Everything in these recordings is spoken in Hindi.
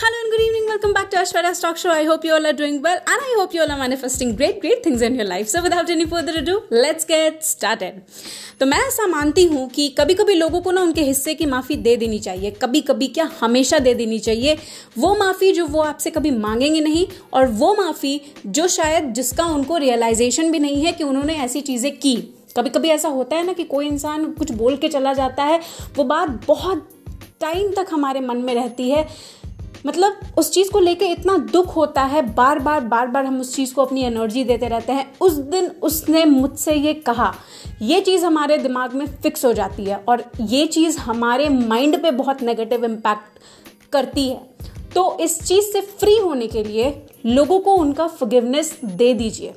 welcome back to Ashwarya's Talk Show. I hope you all are doing well and I hope you all are manifesting great, great things in your life. So without any further ado, let's get started. तो मैं ऐसा मानती हूँ कि कभी कभी लोगों को ना उनके हिस्से की माफ़ी दे देनी चाहिए कभी कभी क्या हमेशा दे देनी चाहिए वो माफ़ी जो वो आपसे कभी मांगेंगे नहीं और वो माफ़ी जो शायद जिसका उनको रियलाइजेशन भी नहीं है कि उन्होंने ऐसी चीज़ें की कभी कभी ऐसा होता है ना कि कोई इंसान कुछ बोल के चला जाता है वो बात बहुत टाइम तक हमारे मन में रहती है मतलब उस चीज़ को लेके इतना दुख होता है, बार बार बार बार हम उस चीज़ को अपनी एनर्जी देते रहते हैं। उस दिन उसने मुझसे ये कहा, ये चीज़ हमारे दिमाग में फिक्स हो जाती है और ये चीज़ हमारे माइंड पे बहुत नेगेटिव इम्पैक्ट करती है। तो इस चीज़ से फ्री होने के लिए लोगों को उनका फॉरगिवनेस दे दीजिए।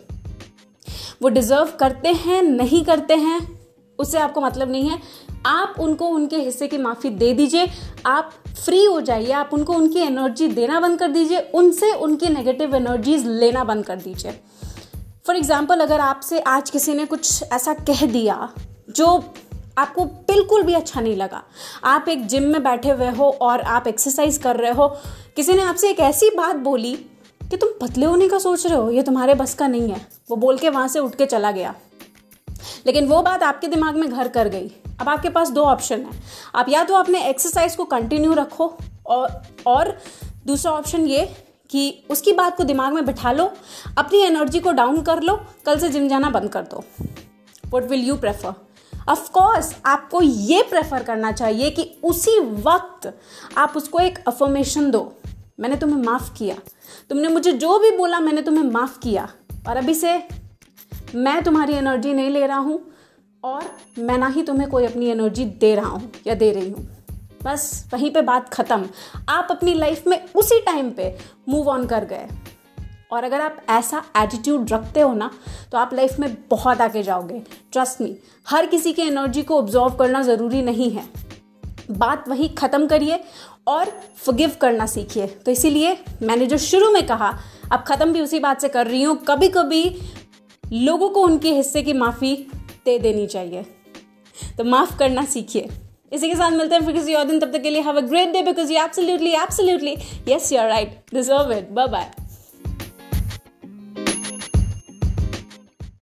वो डिज़र्व करते हैं, नहीं करते हैं उससे आपको मतलब नहीं है। आप उनको उनके हिस्से की माफ़ी दे दीजिए। आप फ्री हो जाइए। आप उनको उनकी एनर्जी देना बंद कर दीजिए। उनसे उनकी नेगेटिव एनर्जीज लेना बंद कर दीजिए। फॉर एग्ज़ाम्पल अगर आपसे आज किसी ने कुछ ऐसा कह दिया, जो आपको बिल्कुल भी अच्छा नहीं लगा, आप एक जिम में बैठे हुए हो और आप एक्सरसाइज कर रहे हो, किसी ने आपसे एक ऐसी बात बोली कि तुम पतले होने का सोच रहे हो, ये तुम्हारे बस का नहीं है। वो बोल के वहाँ से उठ के चला गया। लेकिन वो बात आपके दिमाग में घर कर गई। अब आपके पास दो ऑप्शन है। आप या तो अपने एक्सरसाइज को कंटिन्यू रखो और और दूसरा ऑप्शन ये कि उसकी बात को दिमाग में बिठा लो, अपनी एनर्जी को डाउन कर लो, कल से जिम जाना बंद कर दो। What will you prefer of course आपको ये प्रेफर करना चाहिए कि उसी वक्त आप उसको एक अफर्मेशन दो। मैंने तुम्हें माफ़ किया। तुमने मुझे जो भी बोला, मैंने तुम्हें माफ़ किया। और अभी से मैं तुम्हारी एनर्जी नहीं ले रहा हूँ और मैं ना ही तुम्हें कोई अपनी एनर्जी दे रहा हूँ या दे रही हूँ। बस वहीं पे बात ख़त्म। आप अपनी लाइफ में उसी टाइम पे मूव ऑन कर गए। और अगर आप ऐसा एटीट्यूड रखते हो ना तो आप लाइफ में बहुत आगे जाओगे। ट्रस्ट मी हर किसी की एनर्जी को ऑब्जॉर्व करना ज़रूरी नहीं है। बात वहीं ख़त्म करिए और फगिव करना सीखिए। तो इसीलिए मैंने जो शुरू में कहा, अब ख़त्म भी उसी बात से कर रही हूँ। कभी कभी लोगों को उनके हिस्से की माफ़ी दे देनी चाहिए। तो माफ़ करना सीखिए। इसी के साथ मिलते हैं फिर किसी और दिन। तब तक के लिए have a great day because you absolutely absolutely yes you are right deserve it bye bye